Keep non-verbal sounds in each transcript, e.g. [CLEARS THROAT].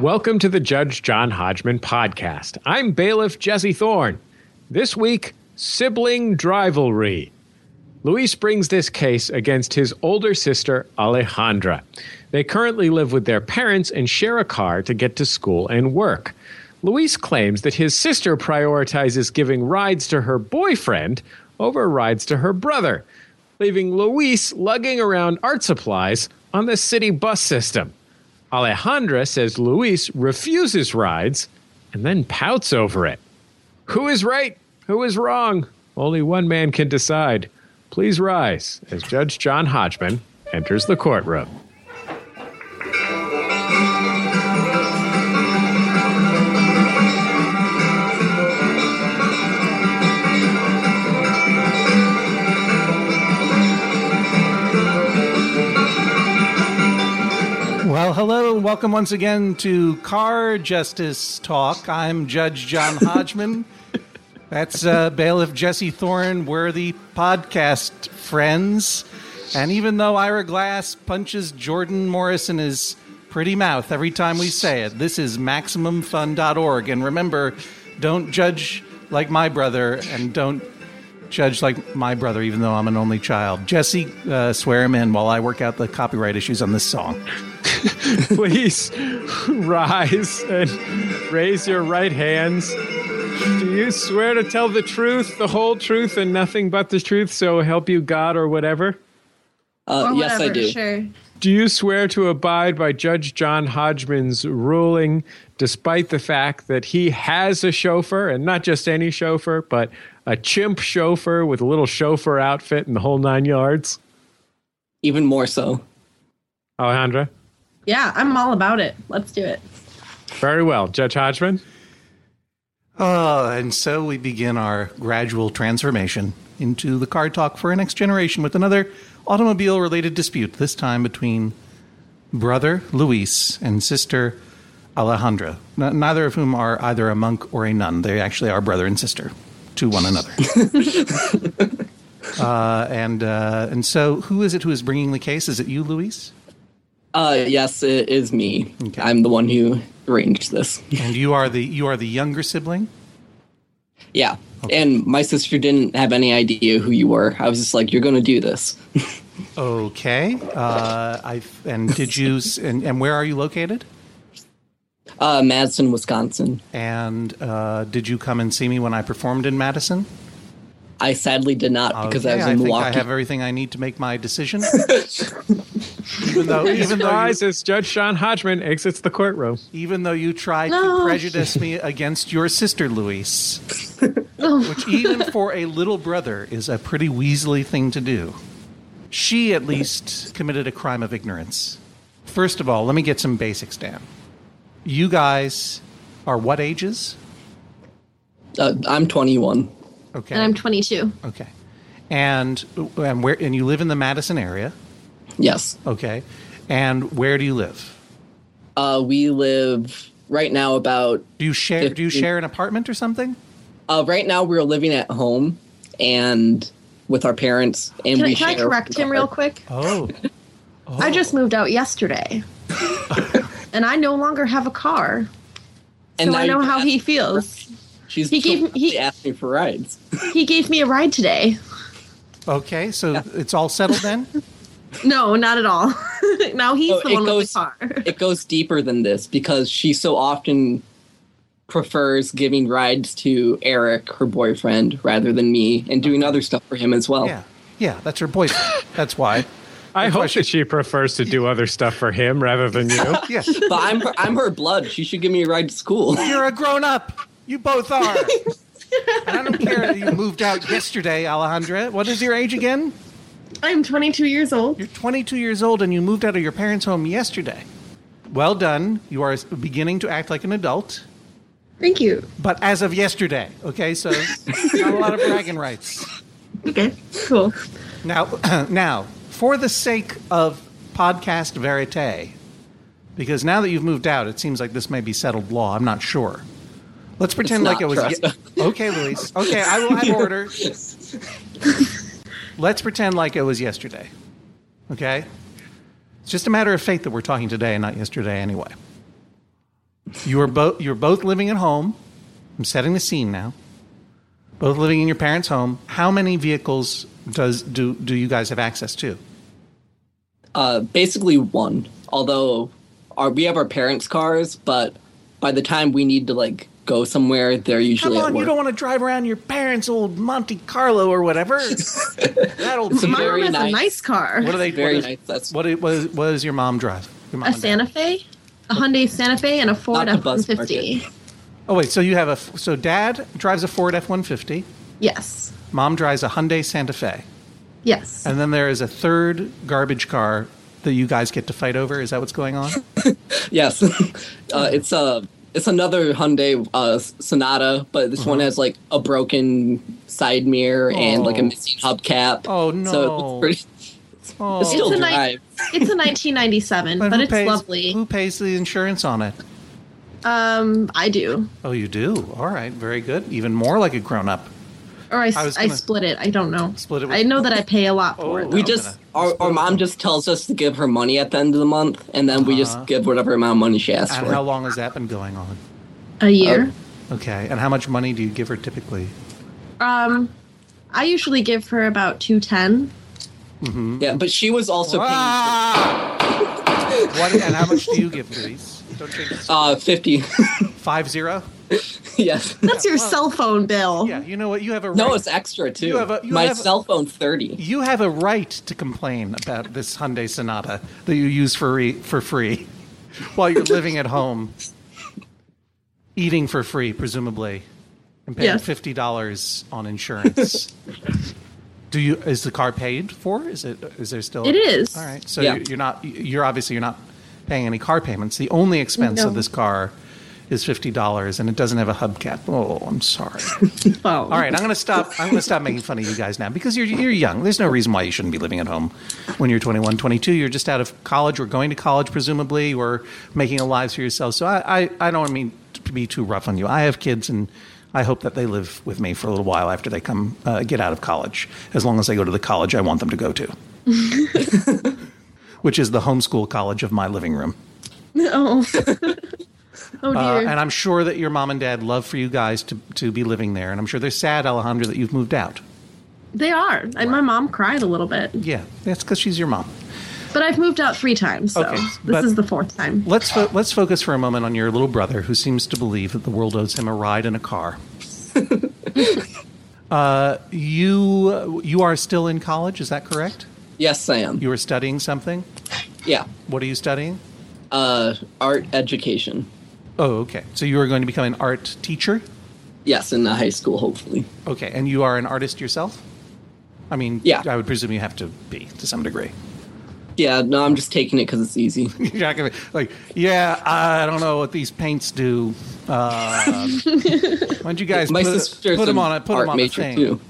Welcome to the Judge John Hodgman podcast. I'm bailiff Jesse Thorne. This week, sibling rivalry. Luis brings this case against his older sister, Alejandra. They currently live with their parents and share a car to get to school and work. Luis claims that his sister prioritizes giving rides to her boyfriend over rides to her brother, leaving Luis lugging around art supplies on the city bus system. Alejandra says Luis refuses rides and then pouts over it. Who is right? Who is wrong? Only one man can decide. Please rise as Judge John Hodgman enters the courtroom. Hello, and welcome once again to Car Justice Talk. I'm Judge John [LAUGHS] Hodgman. That's uh, bailiff Jesse Thorne. We're the podcast friends. And even though Ira Glass punches Jordan Morris in his pretty mouth every time we say it, this is MaximumFun.org. And remember, don't judge like my brother and don't judge like my brother, even though I'm an only child. Jesse, uh, swear him in while I work out the copyright issues on this song. [LAUGHS] Please rise and raise your right hands. Do you swear to tell the truth, the whole truth, and nothing but the truth, so help you God or whatever? Uh, Or yes, I do. Sure. Do you swear to abide by Judge John Hodgman's ruling, despite the fact that he has a chauffeur, and not just any chauffeur, but a chimp chauffeur with a little chauffeur outfit and the whole nine yards? Even more so. Alejandra? Yeah, I'm all about it. Let's do it. Very well. Judge Hodgman? Oh, and so we begin our gradual transformation into the car talk for a next generation with another automobile related dispute, this time between brother Luis and sister Alejandra, n- neither of whom are either a monk or a nun. They actually are brother and sister to one another. [LAUGHS] uh, and, uh, and so, who is it who is bringing the case? Is it you, Luis? Uh, yes, it is me. Okay. I'm the one who arranged this. And you are the you are the younger sibling. yeah. And my sister didn't have any idea who you were. I was just like, you're going to do this. [LAUGHS] Okay. Uh, I and did you and, and where are you located? Uh, Madison, Wisconsin. And uh, did you come and see me when I performed in Madison? I sadly did not because I was in think Milwaukee. I have everything I need to make my decision. [LAUGHS] even though even though you, as Judge John Hodgman exits the courtroom. even though you tried No. to prejudice me against your sister Louise, [LAUGHS] which even for a little brother is a pretty Weasley thing to do. She at least committed a crime of ignorance. First of all, let me get some basics down. You guys are what ages? uh, I'm 21. Okay. And I'm 22. okay. And and where and you live in the Madison area? Yes. Okay. And where do you live? Uh, we live right now about. Do you share do you share an apartment or something? Uh, right now we're living at home and with our parents, and Can, I, we can I share correct him real quick? Oh. I just moved out yesterday. [LAUGHS] and I no longer have a car. And so I know how he feels. She's he gave me- he- asked me for rides. [LAUGHS] He gave me a ride today. Okay, so it's all settled then? [LAUGHS] No, not at all. [LAUGHS] now he's Oh, the it one goes- with the car. it goes deeper than this because she so often prefers giving rides to Eric, her boyfriend, rather than me, and doing other stuff for him as well. Yeah. Yeah, that's her boyfriend. That's why. I hope question- that she prefers to do other stuff for him rather than you. [LAUGHS] Yeah. But I'm her, I'm her blood. She should give me a ride to school. You're a grown up. You both are. [LAUGHS] And I don't care that you moved out yesterday, Alejandra. What is your age again? I'm 22 years old. You're 22 years old and you moved out of your parents' home yesterday. Well done. You are beginning to act like an adult, Thank you. but as of yesterday. Okay, so [LAUGHS] not a lot of bragging rights. Okay, cool. Now, [CLEARS THROAT] now, for the sake of podcast verite, because now that you've moved out, it seems like this may be settled law. I'm not sure. Let's pretend like it was. Ye- okay, Luis. Okay, I will have order. [LAUGHS] Let's pretend like it was yesterday. Okay? It's just a matter of faith that we're talking today and not yesterday anyway. You are both you're both living at home. I'm setting the scene now. Both living in your parents' home. How many vehicles does do do you guys have access to? Uh, basically one. Although our we have our parents' cars, but by the time we need to like go somewhere, they're Come usually at on, you don't want to drive around your parents' old Monte Carlo or whatever. [LAUGHS] that old It's a very mom has a nice- nice car. What do they? Very what is, nice. That's What, it- what, is, what does your mom drive? Your mom a and dad? Santa Fe, a Hyundai Santa Fe, and a Ford F the one bus fifty. Oh wait, so you have a so dad drives a Ford F one fifty. Yes, Mom drives a Hyundai Santa Fe, yes. and then there is a third garbage car that you guys get to fight over. Is that what's going on? [LAUGHS] yes. [LAUGHS] uh, it's a it's another Hyundai uh, Sonata, but this Uh-huh. one has like a broken side mirror and like a Oh. missing hubcap. Oh, no! So [LAUGHS] no. it's pretty. Oh, It still It's a nice- drives. it's a 1997, but, who it's pays, lovely. Who pays the insurance on it? Um, I do, Oh, you do. All right, very good. Even more like a grown up. Or I, I I split it. I don't know. Split it with- I know that I pay a lot for Oh. it. We just our, our mom just tells us to give her money at the end of the month, and then we Uh-huh. just give whatever amount of money she asks And for. how long has that been going on? a year. Okay, and how much money do you give her typically? Um, I usually give her about two ten. Yeah, but she was also paying Ah! [LAUGHS] what, and how much do you give, Luis? Don't change uh, fifty. Five zero. [LAUGHS] yes. That's your cell phone bill. Yeah, you know what? You have a No, it's extra too. You have a- you My have a- cell phone thirty. You have a right to complain about this Hyundai Sonata that you use for re- for free [LAUGHS] while you're living at home, eating for free, presumably, and paying Yes. fifty dollars on insurance. [LAUGHS] Do you? Is the car paid for? Is it? Is there still? It is. All right. So Yeah. you're, you're not. You're obviously you're not paying any car payments. The only expense No. of this car is fifty dollars, and it doesn't have a hubcap. Oh, I'm sorry. [LAUGHS] Phone. All right, I'm going to stop. I'm going to stop making fun of you guys now because you're you're young. There's no reason why you shouldn't be living at home when you're 21, 22. You're just out of college or going to college, presumably, or making a lives for yourself. So I, I, I don't mean to be too rough on you. I have kids, and I hope that they live with me for a little while after they come uh, get out of college, as long as they go to the college I want them to go to, [LAUGHS] which is the homeschool college of my living room. Oh. [LAUGHS] [LAUGHS] oh dear. Uh, and I'm sure that your mom and dad love for you guys to, to be living there, and I'm sure they're sad, Alejandra, that you've moved out. they are. And my mom cried a little bit. Yeah, that's because she's your mom. But I've moved out three times, so Okay, this is the fourth time. Let's fo- let's focus for a moment on your little brother, who seems to believe that the world owes him a ride in a car. [LAUGHS] uh, you you are still in college, is that correct? Yes, I am. You are studying something. Yeah. What are you studying? Uh, art education. Oh, okay. So you are going to become an art teacher. Yes, in the high school, hopefully. Okay, and you are an artist yourself. I mean, Yeah. I would presume you have to be to some degree. Yeah, no, I'm just taking it because it's easy. [LAUGHS] You're not gonna like, yeah, I don't know what these paints do. [LAUGHS] Uh, why don't you guys My put, put them on a put them on a thing? too.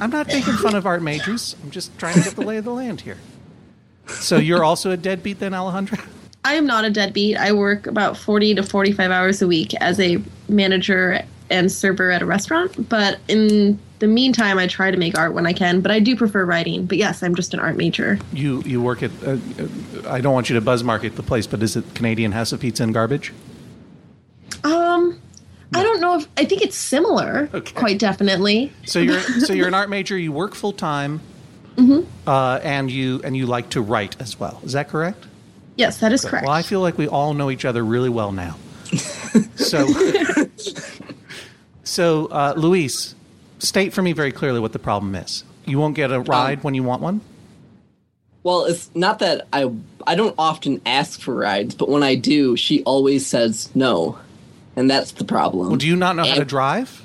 I'm not making fun of art majors. I'm just trying to get the lay of the land here. So you're also a deadbeat then, Alejandra? I am not a deadbeat. I work about 40 to 45 hours a week as a manager and server at a restaurant. But in the meantime, I try to make art when I can. But I do prefer writing. But yes, I'm just an art major. You you work at. Uh, uh, I don't want you to buzz market the place, but is it Canadian House of Pizza and Garbage? Um, I don't know if I think it's similar. Okay. Quite definitely. So you're [LAUGHS] so you're an art major. You work full time, Mm-hmm. uh, and you and you like to write as well. Is that correct? Yes, that is correct. Well, I feel like we all know each other really well now. [LAUGHS] so, so uh, Luis, state for me very clearly what the problem is. You won't get a ride when you want one. Well, it's not that I I don't often ask for rides, but when I do, she always says no, and that's the problem. Well, do you not know how to drive?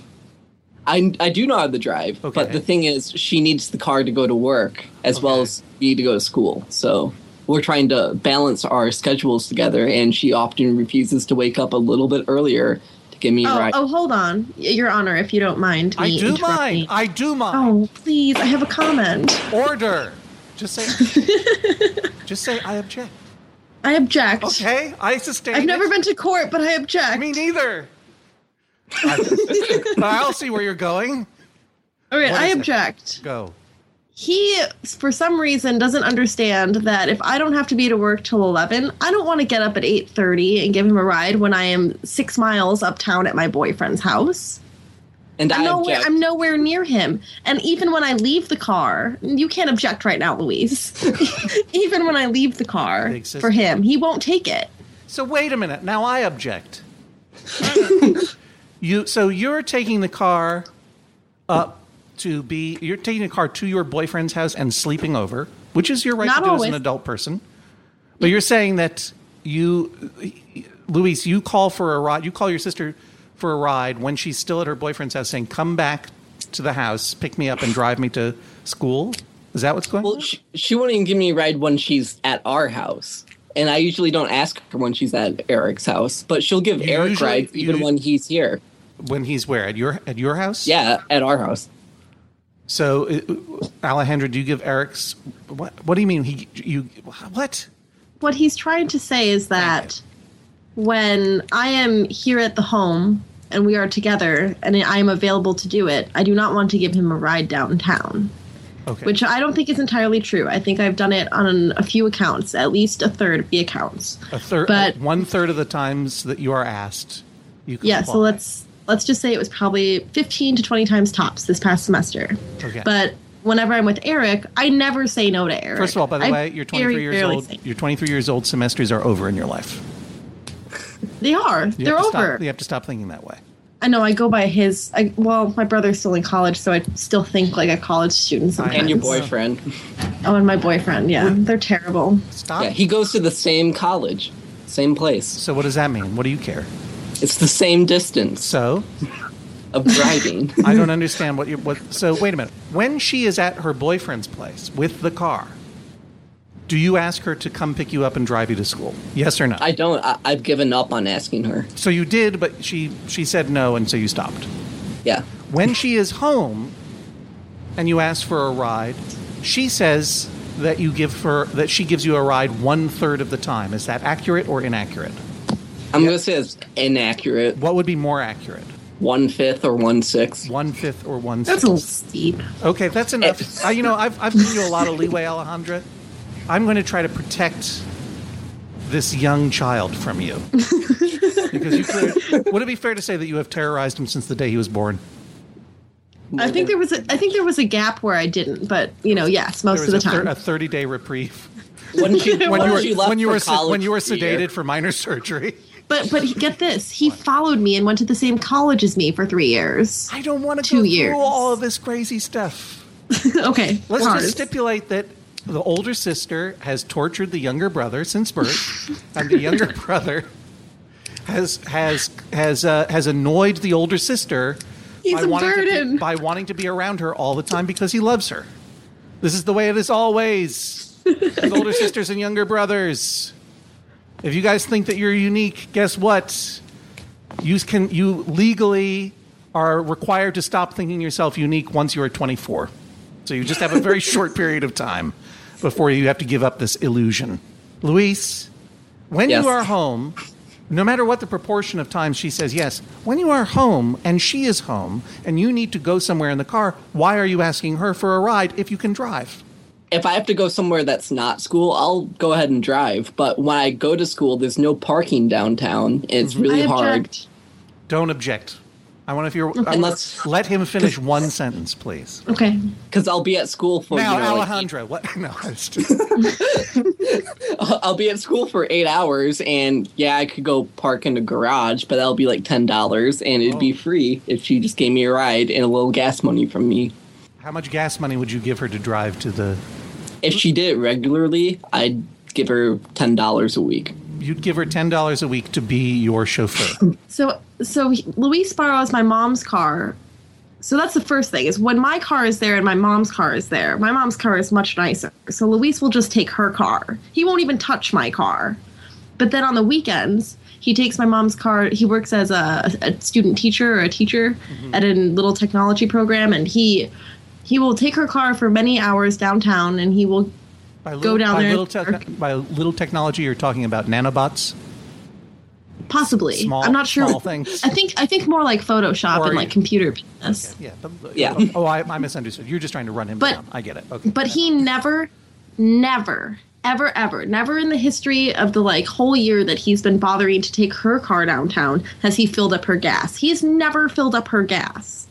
I I do know how to drive, Okay. but the thing is, she needs the car to go to work as well Okay. as me to go to school. So we're trying to balance our schedules together, and she often refuses to wake up a little bit earlier to give me a oh, ride. oh, hold on, Your Honor, if you don't mind I do interrupting. mind. I do mind. Oh, please, I have a comment. Order. Just say. [LAUGHS] just say I object. I object. Okay, I sustain. I've never it. been to court, but I object. Me neither. [LAUGHS] I, but I'll see where you're going. All right, What I is it? object. Go. He for some reason doesn't understand that if I don't have to be to work till 11, I don't want to get up at 8:30 and give him a ride when I am 6 miles uptown at my boyfriend's house. And I'm I nowhere, I'm nowhere near him. And even when I leave the car, you can't object right now, Louise. [LAUGHS] [LAUGHS] even when I leave the car for him, he won't take it. So wait a minute. Now I object. [LAUGHS] you so you're taking the car up to be you're taking a car to your boyfriend's house and sleeping over, which is your right Not to do as an adult person. But you're saying that you Luis, you call for a ride, you call your sister for a ride when she's still at her boyfriend's house saying, "Come back to the house, pick me up and drive me to school." Is that what's going Well, on? she, she won't even give me a ride when she's at our house. And I usually don't ask her when she's at Eric's house, but she'll give You Eric usually- rides even you- when he's here. When he's where? At your at your house? Yeah, at our house. So, uh, Alejandra, do you give Eric's what? What do you mean? He you what? what he's trying to say is that when I am here at the home and we are together and I am available to do it, I do not want to give him a ride downtown, Okay. which I don't think is entirely true. I think I've done it on a few accounts, at least a third of the accounts. a third, but- one third of the times that you are asked, you can Yeah, so let's let's just say it was probably 15 to 20 times tops this past semester. Okay. But whenever I'm with Eric, I never say no to Eric. First of all, by the I way, you're 23 very years old. say- You're 23 years old. Semesters are over in your life. They are. You They're over. Stop, you have to stop thinking that way. I know. I go by his. I, well, my brother's still in college, so I still think like a college student sometimes. And your boyfriend. Oh, and my boyfriend. Yeah, they're terrible. Stop. Yeah, he goes to the same college, same place. so what does that mean? What do you care? It's the same distance So of driving. [LAUGHS] I don't understand what you what. So wait a minute. When she is at her boyfriend's place with the car, do you ask her to come pick you up and drive you to school? Yes or no? I don't. I, I've given up on asking her. so you did, but she she said no, and so you stopped. Yeah. When she is home, and you ask for a ride, she says that you give her that she gives you a ride one third of the time. Is that accurate or inaccurate? I'm gonna say it's inaccurate. What would be more accurate? One fifth or one sixth. One fifth or one That's sixth? a little steep. Okay, that's enough. Uh, you know, I've, I've given you a lot of leeway, Alejandra. I'm going to try to protect this young child from you. because you clear, would it be fair to say that you have terrorized him since the day he was born? I think there was a. I think there was a gap where I didn't, but you know, yes, most There of the a, time. a 30 day reprieve When she when when, you were left when you for were se- college when you were year. sedated for minor [LAUGHS] surgery. But but get this, he followed me and went to the same college as me for three years. I don't want to go years. through all of this crazy stuff. [LAUGHS] okay, Let's just stipulate that the older sister has tortured the younger brother since birth, [LAUGHS] and the younger brother has has has uh, has annoyed the older sister He's by wanting to be, by wanting to be around her all the time because he loves her. This is the way it is always [LAUGHS] with older sisters and younger brothers. If you guys think that you're unique, guess what? You can you legally are required to stop thinking yourself unique once you are 24. So you just have a very [LAUGHS] short period of time before you have to give up this illusion. Luis, when Yes. you are home, no matter what the proportion of times she says yes, when you are home and she is home and you need to go somewhere in the car, why are you asking her for a ride if you can drive? If I have to go somewhere that's not school, I'll go ahead and drive. But when I go to school, there's no parking downtown. and It's mhm. really I hard. object. Don't object. I want to hear. I want- Unless- let him finish one sentence, please. Okay, because I'll be at school for now, you know, like, Alejandra, what? [LAUGHS] No, it's just, [LAUGHS] I'll be at school for eight hours, and yeah, I could go park in the garage, but that'll be like ten dollars, and it'd Oh. be free if she just gave me a ride and a little gas money from me. how much gas money would you give her to drive to the? If she did it regularly, I'd give her ten dollars a week. You'd give her ten dollars a week to be your chauffeur. [LAUGHS] so so he- Luis borrows my mom's car. So that's the first thing is when my car is there and my mom's car is there. My mom's car is much nicer. So Luis will just take her car. He won't even touch my car. But then on the weekends, he takes my mom's car. He works as a, a student teacher or a teacher mm-hmm. at a little technology program, and he he will take her car for many hours downtown, and he will By Go down by there Little and tech- by little technology, you're talking about nanobots. Possibly. Small- I'm not sure. small things? I think I think more like Photoshop Or and you- like computer business. Yeah. But, Yeah. Oh, I, I misunderstood. You're just trying to run him But- down. I get it. Okay. But he never, never, ever, ever, never in the history of the like whole year that he's been bothering to take her car downtown has he filled up her gas. He's never filled up her gas.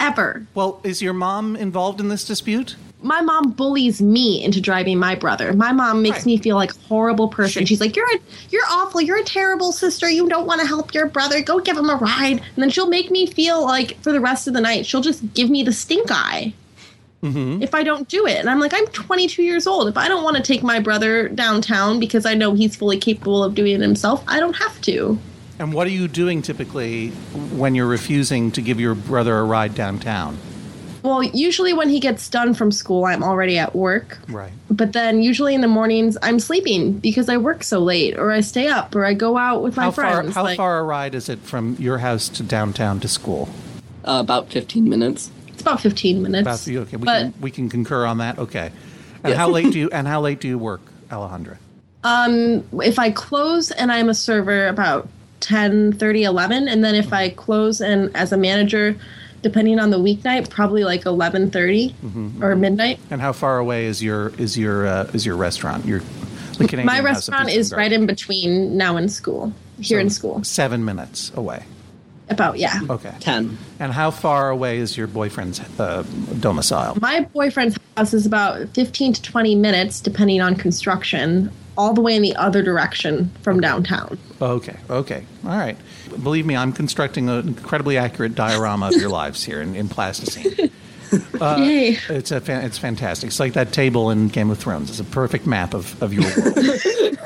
Ever. Well, is your mom involved in this dispute? My mom bullies me into driving my brother. My mom makes Right. me feel like a horrible person. She- She's like, "You're a, you're awful. You're a terrible sister. You don't want to help your brother. Go give him a ride." And then she'll make me feel like for the rest of the night, she'll just give me the stink eye mm-hmm. if I don't do it. And I'm like, I'm 22 years old. If I don't want to take my brother downtown because I know he's fully capable of doing it himself, I don't have to. And what are you doing typically when you're refusing to give your brother a ride downtown? Well, usually when he gets done from school, I'm already at work. Right. But then usually in the mornings, I'm sleeping because I work so late, or I stay up, or I go out with my How far? friends. How like, far a ride is it from your house to downtown to school? Uh, about 15 minutes. It's about 15 minutes. About okay, we but can we can concur on that. Okay. And Yes. how late do you [LAUGHS] and how late do you work, Alejandra? um, if I close and I'm a server, about 10, 30, 11. And then if I close and as a manager, depending on the weeknight, probably like 11.30 Mm-hmm. or midnight. And how far away is your is your uh, is your restaurant? Your the Canadian My restaurant is and right in between now and school, here So in school. Seven minutes away. About, yeah. Okay. 10. And how far away is your boyfriend's uh, domicile? My boyfriend's house is about 15 to 20 minutes, depending on construction, all the way in the other direction from downtown. Okay. Okay. All right. Believe me, I'm constructing an incredibly accurate diorama of your [LAUGHS] lives here in, in plasticine. [LAUGHS] Uh, Yay. It's a fan, it's fantastic. It's like that table in Game of Thrones. It's a perfect map of, of your world.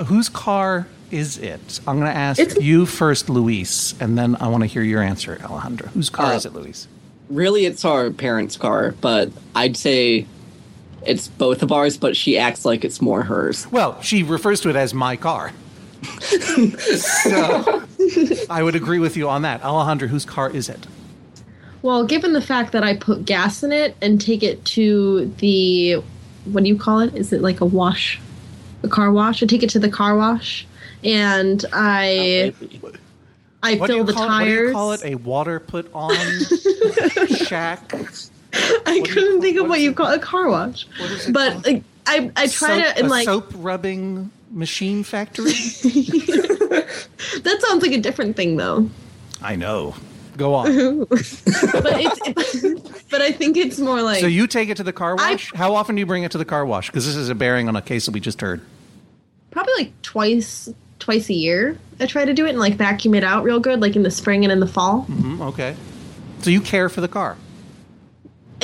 [LAUGHS] Whose car is it? I'm going to ask It's- you first, Luis, and then I want to hear your answer, Alejandra. Whose car Uh, is it, Luis? Really, it's our parents' car, but I'd say it's both of ours, but she acts like it's more hers. Well, she refers to it as my car. [LAUGHS] so I would agree with you on that. Alejandra, whose car is it? Well, given the fact that I put gas in it and take it to the, what do you call it? Is it like a wash? A car wash? I take it to the car wash and I oh, I What fill the call, what do you tires. call it? A water put on [LAUGHS] shack? [LAUGHS] I What couldn't call- think of what you it? call a car wash. It But like, I I try soap, to and a like soap rubbing machine factory? [LAUGHS] [LAUGHS] that sounds like a different thing though. I know. Go on. But it's but I think it's more like So you take it to the car I- wash? How often do you bring it to the car wash? Because this is a bearing on a case that we just heard. probably like twice twice a year. I try to do it and like vacuum it out real good, like in the spring and in the fall. Mm, okay. So you care for the car.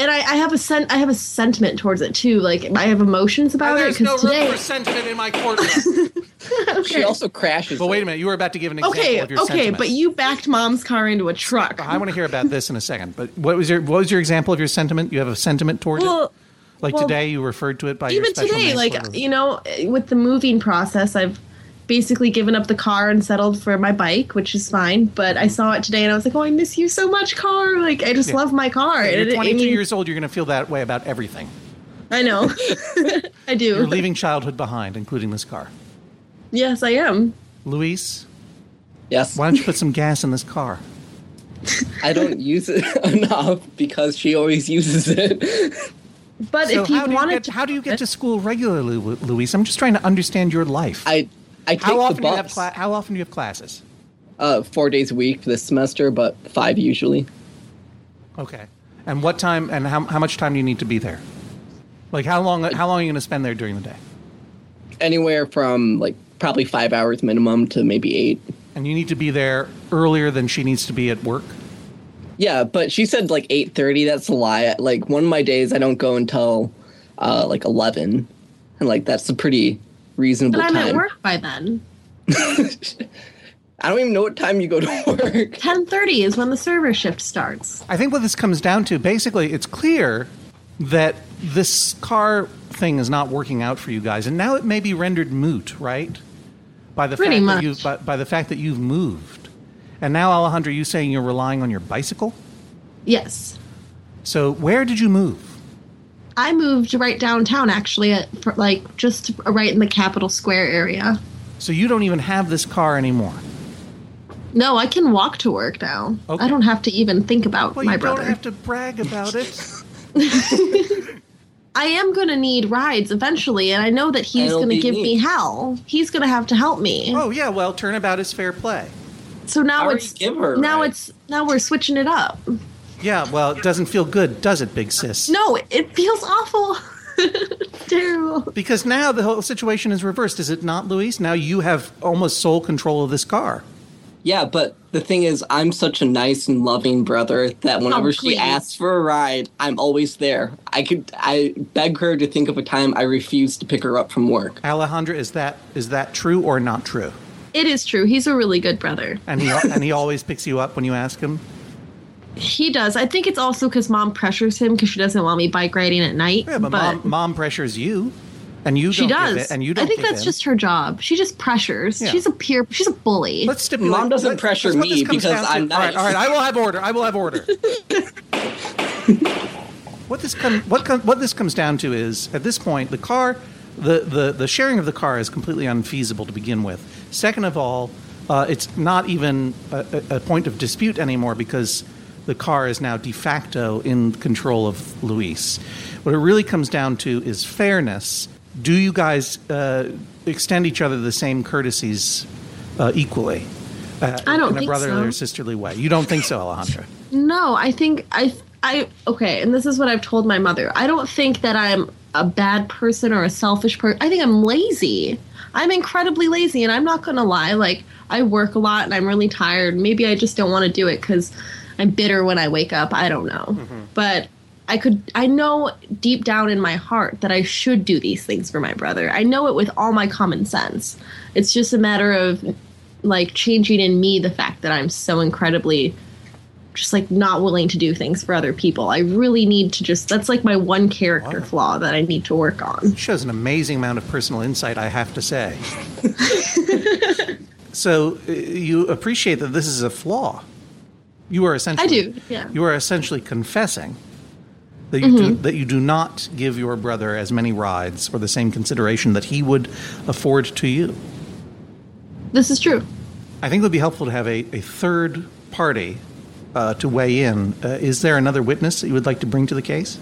And I, I have a sen- I have a sentiment towards it too. Like I have emotions about it because today. sentiment in my courtroom. [LAUGHS] She also crashes. but wait a minute, you were about to give an example Okay, of your okay, sentiment. but you backed mom's car into a truck. I want to hear about this in a second. But what was your what was your example of your sentiment? You have a sentiment towards it? Like well, today, you referred to it by your even special today, like of. you know, with the moving process, I've basically given up the car and settled for my bike, which is fine. But I saw it today and I was like, oh, I miss you so much, car. Like I just Yeah. love my car. You're And it- I 22 years old. You're going to feel that way about everything. I know. [LAUGHS] I do. You're leaving childhood behind, including this car. Yes, I am. Luis, Yes. why don't you put some gas in this car? [LAUGHS] I don't use it [LAUGHS] enough because she always uses it. But So if you how wanted get, to, how do you get to school regularly, Lu- Luis? I'm just trying to understand your life. I I take how the often do you have cla- how often do you have classes? uh, four days a week this semester, but five usually. Okay. And what time and how, how much time do you need to be there? Like how long how long are you going to spend there during the day? Anywhere from like probably five hours minimum to maybe eight. And you need to be there earlier than she needs to be at work. Yeah, but she said like eight thirty. That's a lie. Like one of my days, I don't go until uh, like eleven, and like that's a pretty reasonable but I'm time. at work by then. [LAUGHS] I don't even know what time you go to [LAUGHS] work. Ten thirty is when the server shift starts. I think what this comes down to basically it's clear that this car thing is not working out for you guys and now it may be rendered moot, right? By the Pretty fact much. that you by, by the fact that you've moved. And now Alejandro you saying you're relying on your bicycle? Yes. So where did you move? I moved right downtown, actually, at for, like just right in the Capitol Square area. So you don't even have this car anymore. No, I can walk to work now. Okay. I don't have to even think about Well, my you brother. don't have to brag about it. [LAUGHS] I am going to need rides eventually, and I know that he's going to give me me. hell. He's going to have to help me. oh yeah, well, turnabout is fair play. so now already it's give her now ride. it's now we're switching it up. Yeah, well, it doesn't feel good, does it, big sis? No, it feels awful. [LAUGHS] Terrible. Because now the whole situation is reversed, is it not, Luis? Now you have almost sole control of this car. Yeah, but the thing is, I'm such a nice and loving brother that oh, whenever Oh, she asks for a ride, I'm always there. I could, I beg her to think of a time I refuse to pick her up from work. Alejandra, is that is that true or not true? It is true. He's a really good brother. And he and he always picks you up when you ask him. He does. I think it's also because mom pressures him because she doesn't want me bike riding at night. Yeah, but, mom, mom pressures you, and you she don't give does. it, and you don't. I think that's in. just her job. She just pressures. Yeah. She's a peer. She's a bully. Let's stipulate. Mom doesn't let- pressure that's what me because. I'm All right, nice. all right. I will have order. I will have order. [LAUGHS] what this come what com, what this comes down to is at this point the car, the the the sharing of the car is completely unfeasible to begin with. Second of all, uh, it's not even a, a a point of dispute anymore because the car is now de facto in control of Luis. What it really comes down to is fairness. Do you guys uh, extend each other the same courtesies uh, equally? Uh, I don't think in a brotherly so. or sisterly way. You don't think so, Alejandra? [LAUGHS] No, I think I I okay, and this is what I've told my mother. I don't think that I'm a bad person or a selfish person. I think I'm lazy. I'm incredibly lazy and I'm not going to lie like I work a lot and I'm really tired. Maybe I just don't want to do it cuz I'm bitter when I wake up. I don't know. But I could I know deep down in my heart that I should do these things for my brother. I know it with all my common sense. It's just a matter of like changing in me the fact that I'm so incredibly just like not willing to do things for other people. I really need to just that's like my one character flaw that I need to work on. shows an amazing amount of personal insight, I have to say. [LAUGHS] so uh, you appreciate that this is a flaw. You are essentially I do, yeah. You are essentially confessing that you do, that you do not give your brother as many rides or the same consideration that he would afford to you. This is true. I think it would be helpful to have a, a third party uh, to weigh in. Uh, is there another witness that you would like to bring to the case?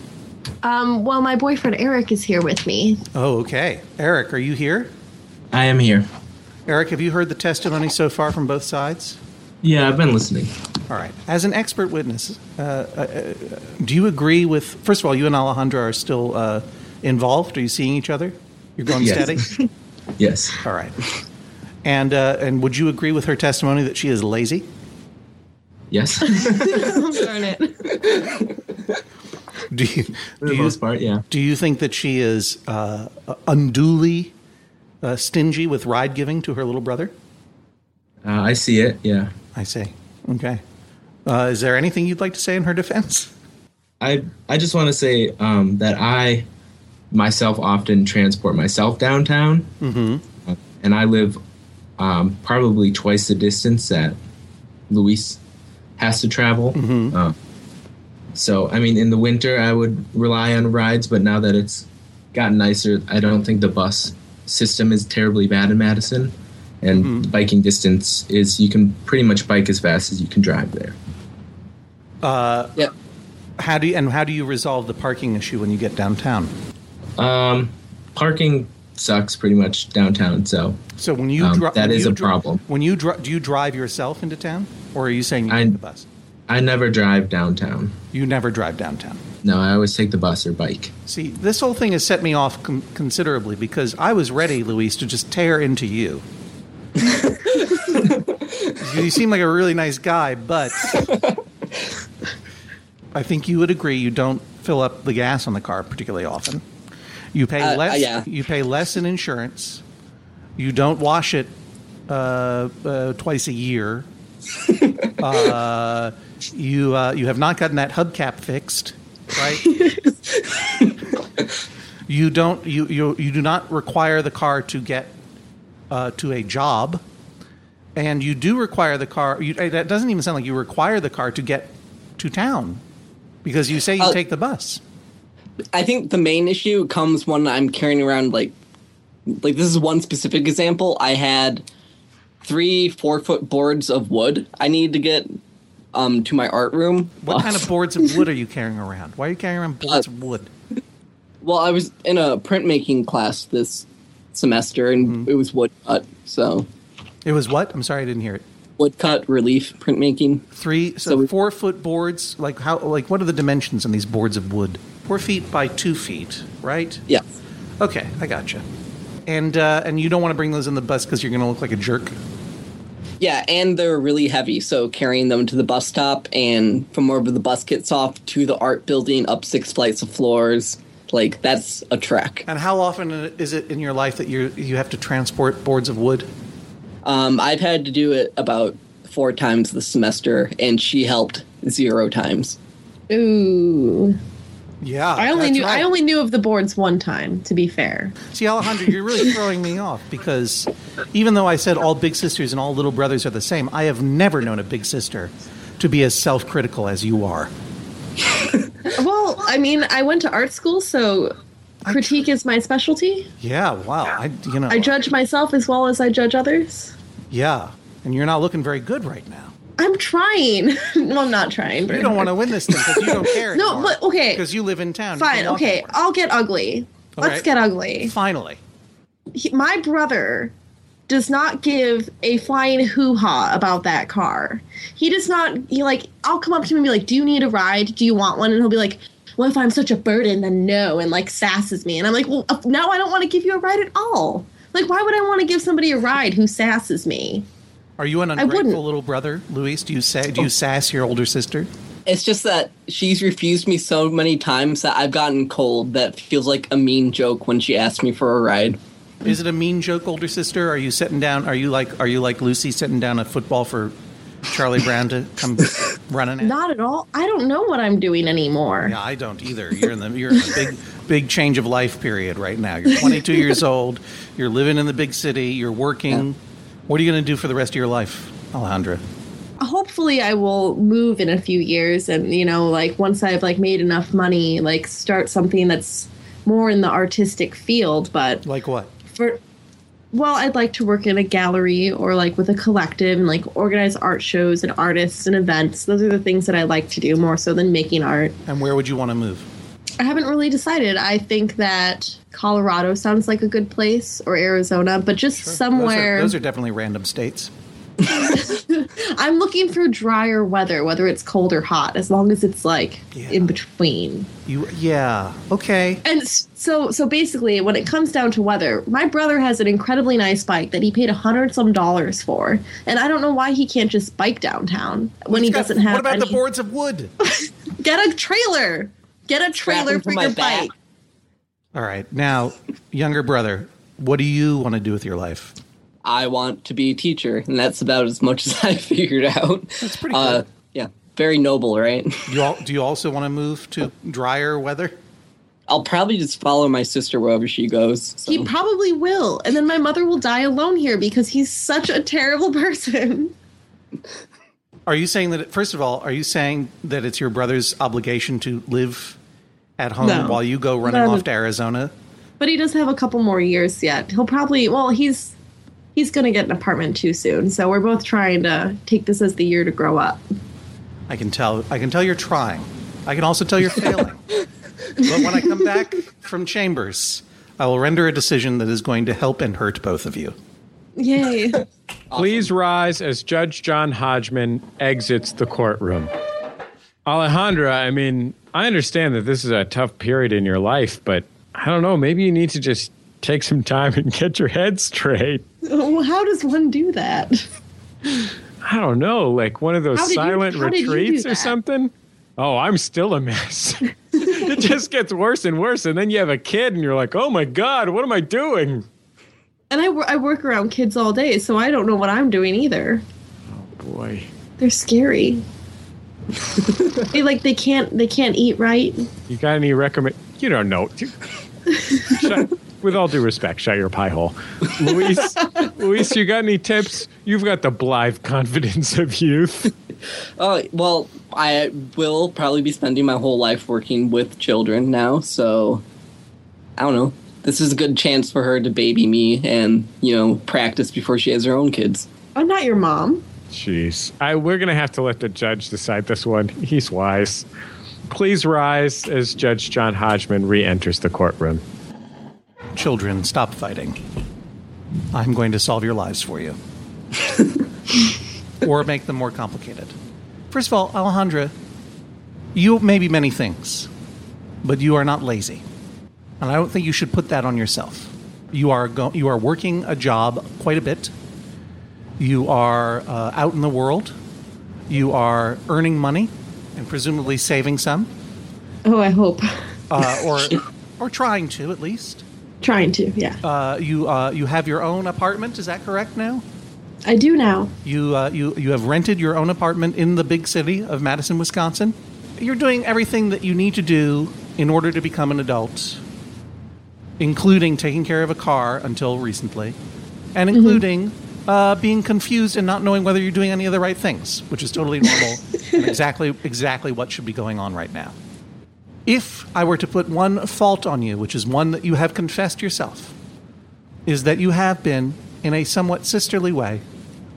Um, well, my boyfriend Eric is here with me. Oh, okay. Eric, are you here? I am here. Eric, have you heard the testimony so far from both sides? Yeah, I've been listening. All right. As an expert witness, uh, uh, do you agree with? First of all, you and Alejandra are still uh, involved. Are you seeing each other? You're going Yes. steady. [LAUGHS] Yes. All right. And uh, and would you agree with her testimony that she is lazy? Yes. [LAUGHS] Darn it. Do you For the you, most part, yeah. do you think that she is uh, unduly uh, stingy with ride giving to her little brother? Uh, I see it. Yeah. I see. Okay. Uh, is there anything you'd like to say in her defense? I I just want to say um, that I myself often transport myself downtown, mm-hmm. and I live um, probably twice the distance that Luis has to travel. Uh, so I mean, in the winter, I would rely on rides, but now that it's gotten nicer, I don't think the bus system is terribly bad in Madison. And the biking distance is you can pretty much bike as fast as you can drive there. Yep. How do you, and how do you resolve the parking issue when you get downtown? Um, parking sucks pretty much downtown, so So when you Um, dri- that when is you a dri- problem. When you dri- do you drive yourself into town, or are you saying you I- take the bus? I never drive downtown. You never drive downtown. No, I always take the bus or bike. See, this whole thing has set me off com- considerably because I was ready, Luis, to just tear into you. You seem like a really nice guy, but I think you would agree you don't fill up the gas on the car particularly often. You pay Uh, uh, less. yeah. You pay less in insurance. You don't wash it uh, uh, twice a year. [LAUGHS] uh, you uh, you have not gotten that hubcap fixed, right? you don't you, you you do not require the car to get uh, to a job, and you do require the car. You, that doesn't even sound like you require the car to get to town, because you say you Uh, take the bus. I think the main issue comes when I'm carrying around like like this is one specific example. I had three four foot boards of wood I needed to get um, to my art room. What kind of boards of wood are you carrying around? Why are you carrying around boards of wood? Well, I was in a printmaking class this semester, and Mm-hmm. it was woodcut. So It was what? I'm sorry, I didn't hear it. woodcut relief printmaking. Three, so, So we- four foot boards. Like how? Like what are the dimensions on these boards of wood? Four feet by two feet, right? Yeah. Okay, I gotcha. And uh, and you don't want to bring those in the bus because you're going to look like a jerk. Yeah, and they're really heavy, so carrying them to the bus stop and from wherever the bus gets off to the art building up six flights of floors, like that's a trek. And how often is it in your life that you you have to transport boards of wood? Um, I've had to do it about four times this semester, and she helped zero times. Ooh. Yeah, I only knew right. I only knew of the boards one time, to be fair. See, Alejandro, you're really [LAUGHS] throwing me off because even though I said all big sisters and all little brothers are the same, I have never known a big sister to be as self-critical as you are. Well, I mean, I went to art school, so critique is my specialty. Yeah, wow. I, you know, I judge myself as well as I judge others. yeah, and you're not looking very good right now. I'm trying. [LAUGHS] well, I'm not trying. You don't want to win this thing because you don't [LAUGHS] care. No, but okay. because you live in town. Fine. Okay, anywhere. I'll get ugly. Let's right. get ugly. Finally, He- my brother does not give a flying hoo ha about that car. He does not. He like. I'll come up to him and be like, "Do you need a ride? Do you want one?" And he'll be like, "Well, if I'm such a burden, then no," and like sasses me. And I'm like, "Well, uh, now I don't want to give you a ride at all. Like, why would I want to give somebody a ride who sasses me?" are you an ungrateful little brother, Luis? Do you say? Do you sass your older sister? It's just that she's refused me so many times that I've gotten cold that feels like a mean joke when she asks me for a ride. Is it a mean joke, older sister? Are you sitting down? Are you like? Are you like Lucy sitting down a football for Charlie Brown to come [LAUGHS] running? At? Not at all. I don't know what I'm doing anymore. Yeah, I don't either. You're in the you're in a big big change of life period right now. You're 22 years old. You're living in the big city. You're working. What are you going to do for the rest of your life, Alejandra? hopefully I will move in a few years and you know like once I've like made enough money like start something that's more in the artistic field but Like what? for well I'd like to work in a gallery or like with a collective and like organize art shows and artists and events those are the things that I like to do more so than making art And where would you want to move? I haven't really decided I think that Colorado sounds like a good place or Arizona but just somewhere Those are, those are definitely random states. [LAUGHS] I'm looking for drier weather, whether it's cold or hot, as long as it's like Yeah. in between. You yeah okay. And so, so basically, when it comes down to weather, my brother has an incredibly nice bike that he paid a hundred some dollars for, and I don't know why he can't just bike downtown when he He's got- doesn't have. What about the boards of wood? [LAUGHS] Get a trailer. Get a trailer for your back. bike. All right, now, younger brother, what do you want to do with your life? I want to be a teacher, and that's about as much as [LAUGHS] I figured out. That's pretty Uh, good. yeah, very noble, right? You all, do you also want to move to drier weather? I'll probably just follow my sister wherever she goes. so. He probably will, and then my mother will die alone here because he's such a terrible [LAUGHS] person. Are you saying that? First of all, are you saying that it's your brother's obligation to live at home No. while you go running No. off to Arizona? But he does have a couple more years yet. He'll probably well, he's he's gonna get an apartment too soon. So we're both trying to take this as the year to grow up. I can tell. I can tell you're trying. I can also tell you're failing. but when I come back from Chambers, I will render a decision that is going to help and hurt both of you. Yay. [LAUGHS] Please rise as Judge John Hodgman exits the courtroom. Alejandra, I mean, I understand that this is a tough period in your life, but I don't know, maybe you need to just take some time and get your head straight. well, how does one do that? I don't know, like one of those How did you- silent you retreats or something. Oh, I'm still a mess. [LAUGHS] it just gets worse and worse. And then you have a kid and you're like, oh my God, what am I doing? And I, I work around kids all day, so I don't know what I'm doing either. Oh boy. They're scary. [LAUGHS] they like they can't they can't eat right. You got any recommend? You don't know. [LAUGHS] shut, with all due respect, shut your pie hole, Luis. [LAUGHS] Luis, you got any tips? You've got the blithe confidence of youth. Oh, [LAUGHS] well, I will probably be spending my whole life working with children now, so I don't know. this is a good chance for her to baby me and you know practice before she has her own kids. I'm not your mom. Jeez. I, we're going to have to let the judge decide this one. He's wise. Please rise as Judge John Hodgman re enters the courtroom. Children, stop fighting. I'm going to solve your lives for you. [LAUGHS] or make them more complicated. First of all, Alejandra, you may be many things, but you are not lazy. And I don't think you should put that on yourself. You are, go- you are working a job quite a bit. You are uh, out in the world. You are earning money and presumably saving some, Oh, I hope. uh, or, [LAUGHS] or trying to at least. Trying to, yeah. Uh, you uh, you have your own apartment. Is that correct now? I do now. You uh, you you have rented your own apartment in the big city of Madison, Wisconsin. You're doing everything that you need to do in order to become an adult, including taking care of a car until recently, and including uh, being confused and not knowing whether you're doing any of the right things, which is totally normal [LAUGHS] and exactly exactly what should be going on right now. If I were to put one fault on you, which is one that you have confessed yourself, is that you have been, in a somewhat sisterly way,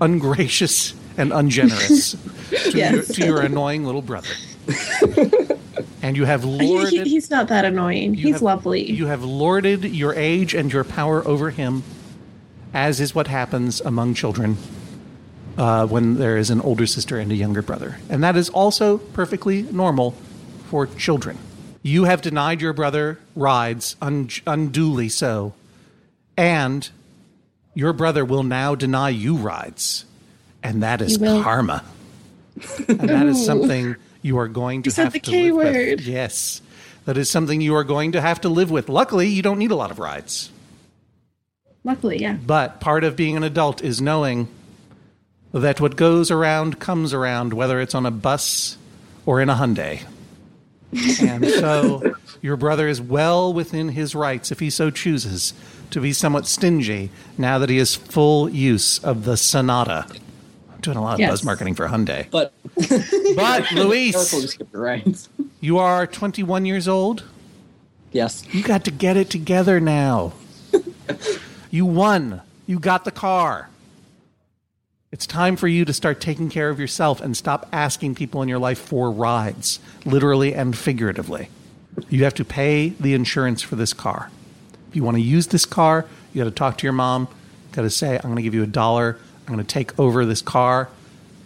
ungracious and ungenerous [LAUGHS] to, Yes. your, to your annoying little brother. [LAUGHS] and you have lorded. he- he's not that annoying. He's have- lovely. You have lorded your age and your power over him, as is what happens among children uh, when there is an older sister and a younger brother. And that is also perfectly normal for children. You have denied your brother rides, un- unduly so, and your brother will now deny you rides. And that is karma. and that is [LAUGHS] something you are going to You said have the to K live with. word. Yes. That is something you are going to have to live with. Luckily, you don't need a lot of rides. Luckily, yeah. But part of being an adult is knowing that what goes around comes around, whether it's on a bus or in a Hyundai. And so your brother is well within his rights, if he so chooses, to be somewhat stingy now that he has full use of the Sonata. I'm doing a lot of Yes. buzz marketing for Hyundai. But [LAUGHS] But, Luis, you skip the rides. you are 21 years old. Yes. You got to get it together now. [LAUGHS] you won. You got the car. It's time for you to start taking care of yourself and stop asking people in your life for rides, literally and figuratively. You have to pay the insurance for this car. If you want to use this car, you got to talk to your mom. Got to say, I'm going to give you a dollar. I'm going to take over this car.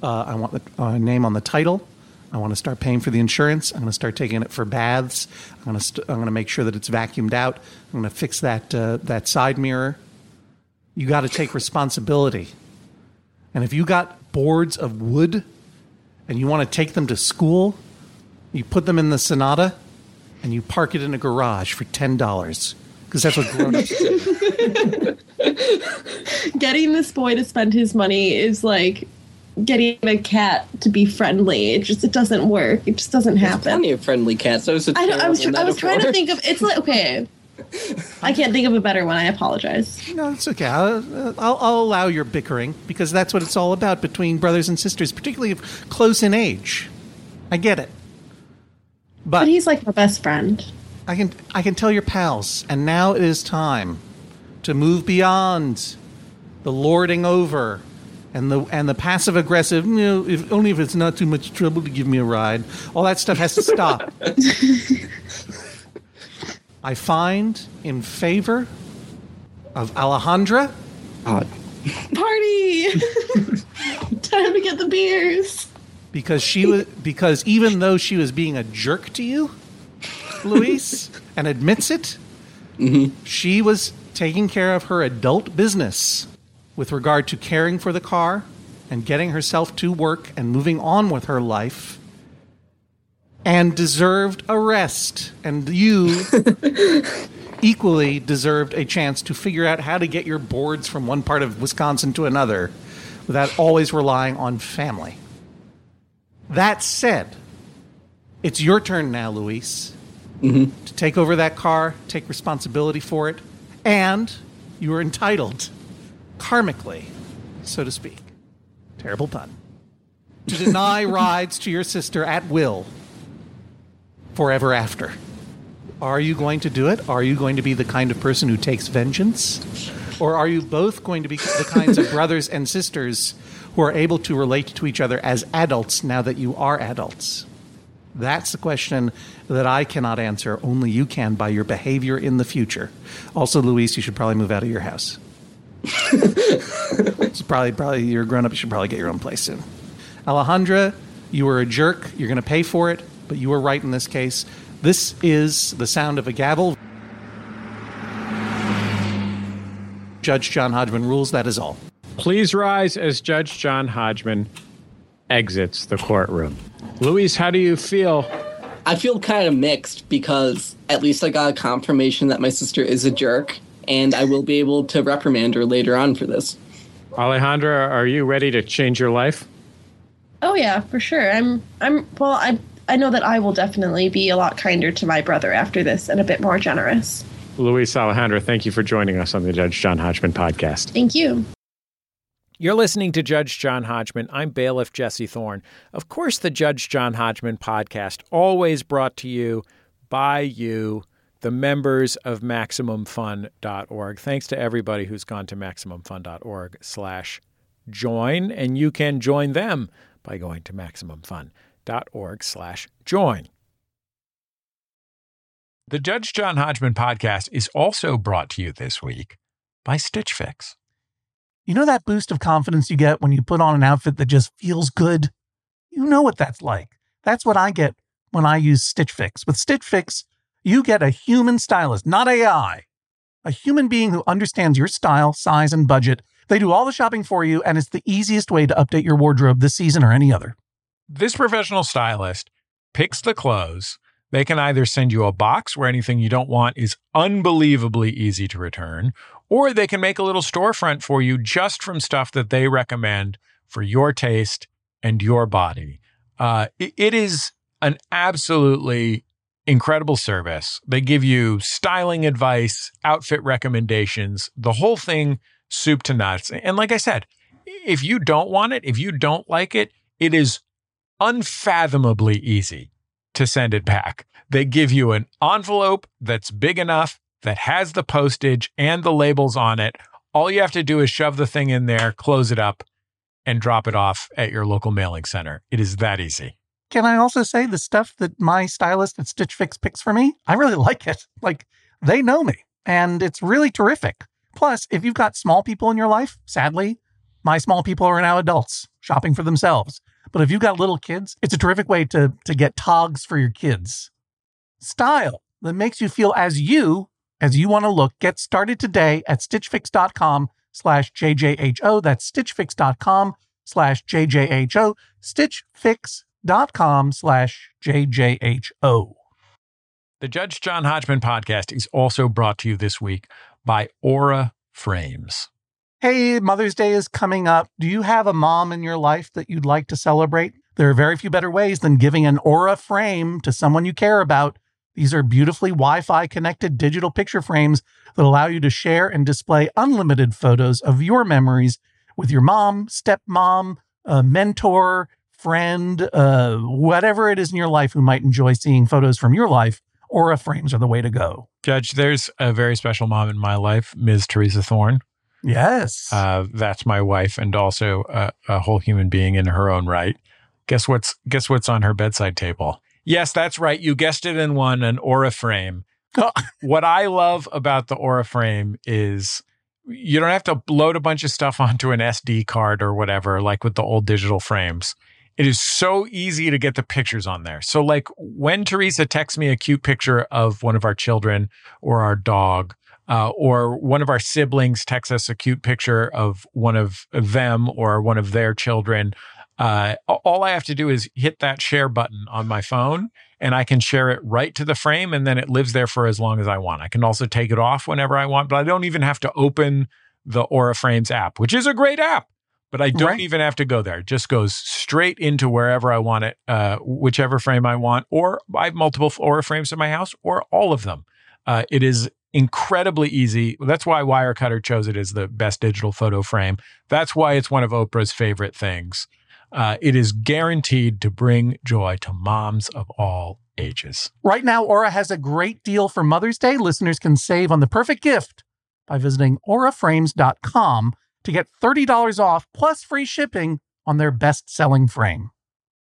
Uh, I want the uh, name on the title. I want to start paying for the insurance. I'm going to start taking it for baths. I'm going to st- I'm going to make sure that it's vacuumed out. I'm going to fix that uh, that side mirror. You got to take responsibility. And if you got boards of wood and you want to take them to school, you put them in the Sonata and you park it in a garage for ten dollars because that's what grown-ups do. [LAUGHS] Getting this boy to spend his money is like getting a cat to be friendly. It just it doesn't work. It just doesn't There's happen. plenty of friendly cats. That was a I, don't, I was tr- I was trying to think of it's like okay. I can't think of a better one. I apologize. No, it's okay. I'll, I'll, I'll allow your bickering because that's what it's all about between brothers and sisters, particularly if close in age. I get it, but, But he's like my best friend. I can I can tell your pals, and now it is time to move beyond the lording over and the and the passive aggressive. You know, if only if it's not too much trouble to give me a ride. All that stuff has to stop. [LAUGHS] I find in favor of Alejandra. God. Party! [LAUGHS] Time to get the beers. because she was because even though she was being a jerk to you, Luis, [LAUGHS] and admits it, mm-hmm. she was taking care of her adult business with regard to caring for the car and getting herself to work and moving on with her life. And deserved a rest. And you [LAUGHS] equally deserved a chance to figure out how to get your boards from one part of Wisconsin to another without always relying on family. That said, it's your turn now, Luis, mm-hmm. to take over that car, take responsibility for it, and you are entitled, karmically, so to speak, terrible pun, to deny [LAUGHS] rides to your sister at will forever after. Are you going to do it? Are you going to be the kind of person who takes vengeance? Or are you both going to be the kinds of brothers and sisters who are able to relate to each other as adults now that you are adults? That's the question that I cannot answer. Only you can by your behavior in the future. Also, Luis, you should probably move out of your house. [LAUGHS] it's probably probably you're grown up. You should probably get your own place soon. Alejandra, you were a jerk. You're going to pay for it, but you were right in this case. This is the sound of a gavel. Judge John Hodgman rules. That is all. Please rise as Judge John Hodgman exits the courtroom. Luis, how do you feel? I feel kind of mixed because at least I got a confirmation that my sister is a jerk, and I will be able to reprimand her later on for this. Alejandra, are you ready to change your life? Oh yeah, for sure. I'm I'm well, I I know that I will definitely be a lot kinder to my brother after this and a bit more generous. Luis Alejandra, thank you for joining us on the Judge John Hodgman podcast. Thank you. You're listening to Judge John Hodgman. I'm bailiff Jesse Thorn. Of course, the Judge John Hodgman podcast, always brought to you by you, the members of MaximumFun.org. Thanks to everybody who's gone to MaximumFun.org slash join, and you can join them by going to MaximumFun.org slash join. The Judge John Hodgman podcast is also brought to you this week by Stitch Fix. You know that boost of confidence you get when you put on an outfit that just feels good? You know what that's like. That's what I get when I use Stitch Fix. With Stitch Fix, you get a human stylist, not AI. A human being who understands your style, size, and budget. They do all the shopping for you, and it's the easiest way to update your wardrobe this season or any other. This professional stylist picks the clothes they can either send you a box where anything you don't want is unbelievably easy to return, or they can make a little storefront for you just from stuff that they recommend for your taste and your body. Uh, it, is an absolutely incredible service. They give you styling advice, outfit recommendations, the whole thing soup to nuts. And like I said, if you don't want it, if you don't like it, it is unfathomably easy to send it back. They give you an envelope that's big enough that has the postage and the labels on it. All you have to do is shove the thing in there, close it up, and drop it off at your local mailing center. It is that easy. Can I also say the stuff that my stylist at Stitch Fix picks for me? I really [LAUGHS] like it. Like they know me and it's really terrific. Plus, if you've got small people in your life, sadly, my small people are now adults shopping for themselves. But if you've got little kids, it's a terrific way to, to get togs for your kids. Style that makes you feel as you as you want to look. Get started today at stitchfix.com slash JJHO. That's stitchfix.com slash JJHO. Stitchfix.com slash JJHO. The Judge John Hodgman podcast is also brought to you this week by Aura Frames. Hey, Mother's Day is coming up. Do you have a mom in your life that you'd like to celebrate? There are very few better ways than giving an Aura frame to someone you care about. These are beautifully Wi Fi connected digital picture frames that allow you to share and display unlimited photos of your memories with your mom, stepmom, a mentor, friend, uh, whatever it is in your life who might enjoy seeing photos from your life. Aura frames are the way to go. Judge, there's a very special mom in my life, Ms. Teresa Thorn. Yes. Uh, that's my wife and also a, a whole human being in her own right. Guess what's guess what's on her bedside table? Yes, that's right. You guessed it in one, an Aura frame. [LAUGHS] what I love about the Aura frame is you don't have to load a bunch of stuff onto an SD card or whatever, like with the old digital frames. It is so easy to get the pictures on there. So, like when Teresa texts me a cute picture of one of our children or our dog, uh, or one of our siblings texts us a cute picture of one of them or one of their children, uh, all I have to do is hit that share button on my phone and I can share it right to the frame and then it lives there for as long as I want. I can also take it off whenever I want, but I don't even have to open the Aura Frames app, which is a great app, but I don't right. even have to go there. It just goes straight into wherever I want it, uh, whichever frame I want, or I have multiple Aura frames in my house or all of them. Uh, it is incredibly easy. That's why Wirecutter chose it as the best digital photo frame. That's why it's one of Oprah's favorite things. Uh, it is guaranteed to bring joy to moms of all ages. Right now, Aura has a great deal for Mother's Day. Listeners can save on the perfect gift by visiting auraframes.com to get $30 off plus free shipping on their best selling frame.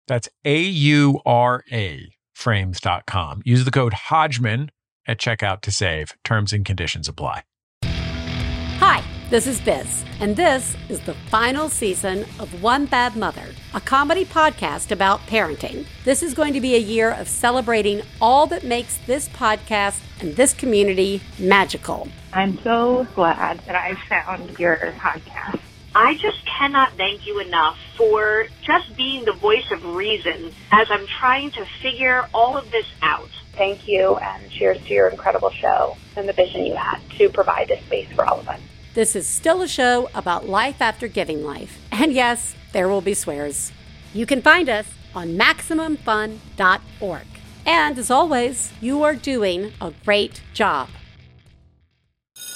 That's A U R A frames.com. Use the code Hodgman at checkout to save. Terms and conditions apply. Hi, this is Biz, and this is the final season of One Bad Mother, a comedy podcast about parenting. This is going to be a year of celebrating all that makes this podcast and this community magical. I'm so glad that I found your podcast. I just cannot thank you enough for just being the voice of reason as I'm trying to figure all of this out. Thank you, and cheers to your incredible show and the vision you had to provide this space for all of us. This is still a show about life after giving life. And yes, there will be swears. You can find us on MaximumFun.org. And as always, you are doing a great job.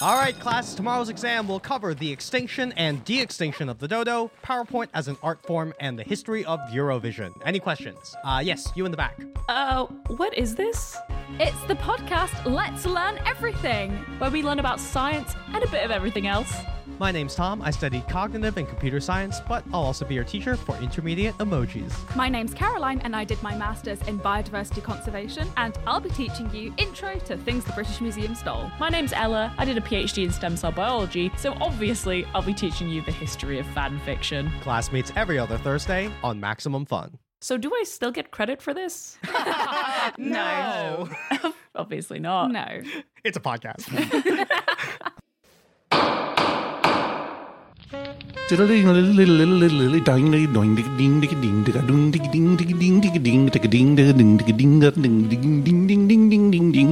All right, class, tomorrow's exam will cover the extinction and de extinction of the dodo, PowerPoint as an art form, and the history of Eurovision. Any questions? Uh, yes, you in the back. Uh, what is this? It's the podcast Let's Learn Everything, where we learn about science and a bit of everything else. My name's Tom. I study cognitive and computer science, but I'll also be your teacher for intermediate emojis. My name's Caroline, and I did my master's in biodiversity conservation, and I'll be teaching you intro to things the British Museum stole. My name's Ella. I did a PhD in stem cell biology, so obviously I'll be teaching you the history of fan fiction. Class meets every other Thursday on Maximum Fun. So, do I still get credit for this? [LAUGHS] no. [LAUGHS] [LAUGHS] Obviously not. No. It's a podcast.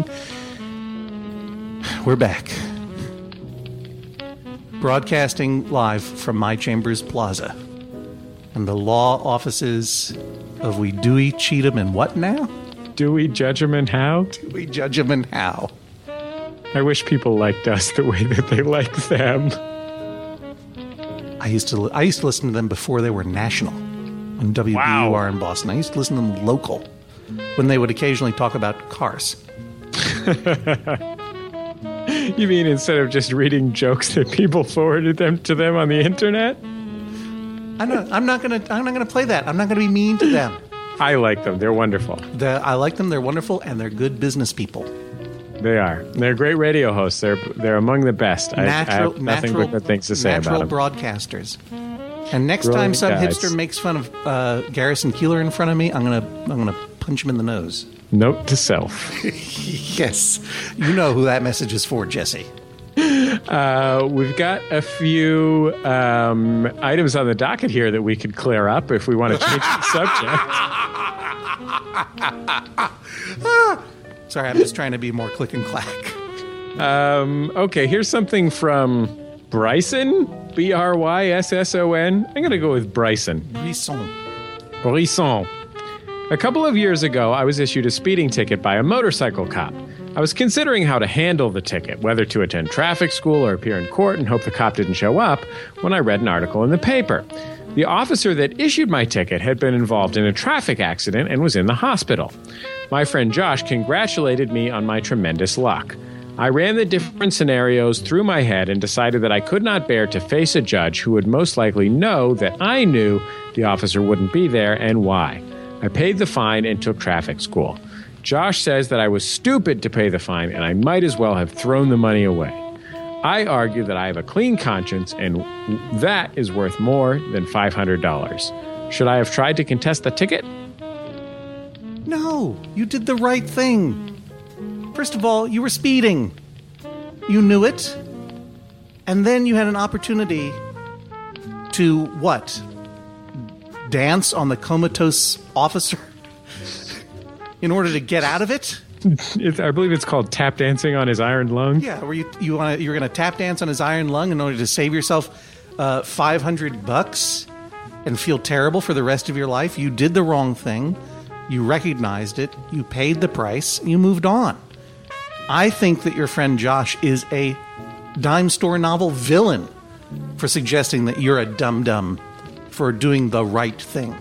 [LAUGHS] We're back. Broadcasting live from my chambers plaza and the law offices of we Dewey, Cheatham, and what now? Dewey, Judgem, and how? Dewey, Judgem, and how? I wish people liked us the way that they like them. I used to I used to listen to them before they were national on WBUR Wow. in Boston. I used to listen to them local when they would occasionally talk about cars. [LAUGHS] You mean instead of just reading jokes that people forwarded them to them on the internet? I'm not, I'm not gonna I'm not gonna play that. I'm not gonna be mean to them. [LAUGHS] I like them. They're wonderful. The, I like them. They're wonderful and they're good business people. They are. They're great radio hosts. They're they're among the best. I, I Natural, have nothing natural, but good things to say about them. Natural broadcasters. And next time some guys. hipster makes fun of uh, Garrison Keillor in front of me, I'm gonna I'm gonna punch him in the nose. Note to self. [LAUGHS] yes, you know who that message is for, Jesse. Uh, we've got a few um, items on the docket here that we could clear up if we want to [LAUGHS] change the subject. [LAUGHS] Sorry, I'm just trying to be more click and clack. Um, okay, here's something from Bryson. B R Y S S O N. I'm going to go with Bryson. Brisson. Brisson. A couple of years ago, I was issued a speeding ticket by a motorcycle cop. I was considering how to handle the ticket, whether to attend traffic school or appear in court and hope the cop didn't show up, when I read an article in the paper. The officer that issued my ticket had been involved in a traffic accident and was in the hospital. My friend Josh congratulated me on my tremendous luck. I ran the different scenarios through my head and decided that I could not bear to face a judge who would most likely know that I knew the officer wouldn't be there and why. I paid the fine and took traffic school. Josh says that I was stupid to pay the fine and I might as well have thrown the money away. I argue that I have a clean conscience and that is worth more than $500. Should I have tried to contest the ticket? No, you did the right thing. First of all, you were speeding. You knew it. And then you had an opportunity to what? Dance on the comatose officer [LAUGHS] in order to get out of it? [LAUGHS] It's, I believe it's called tap dancing on his iron lung. Yeah, where you you want you're going to tap dance on his iron lung in order to save yourself uh, 500 bucks and feel terrible for the rest of your life. You did the wrong thing. You recognized it. You paid the price. You moved on. I think that your friend Josh is a dime store novel villain for suggesting that you're a dum dum for doing the right thing.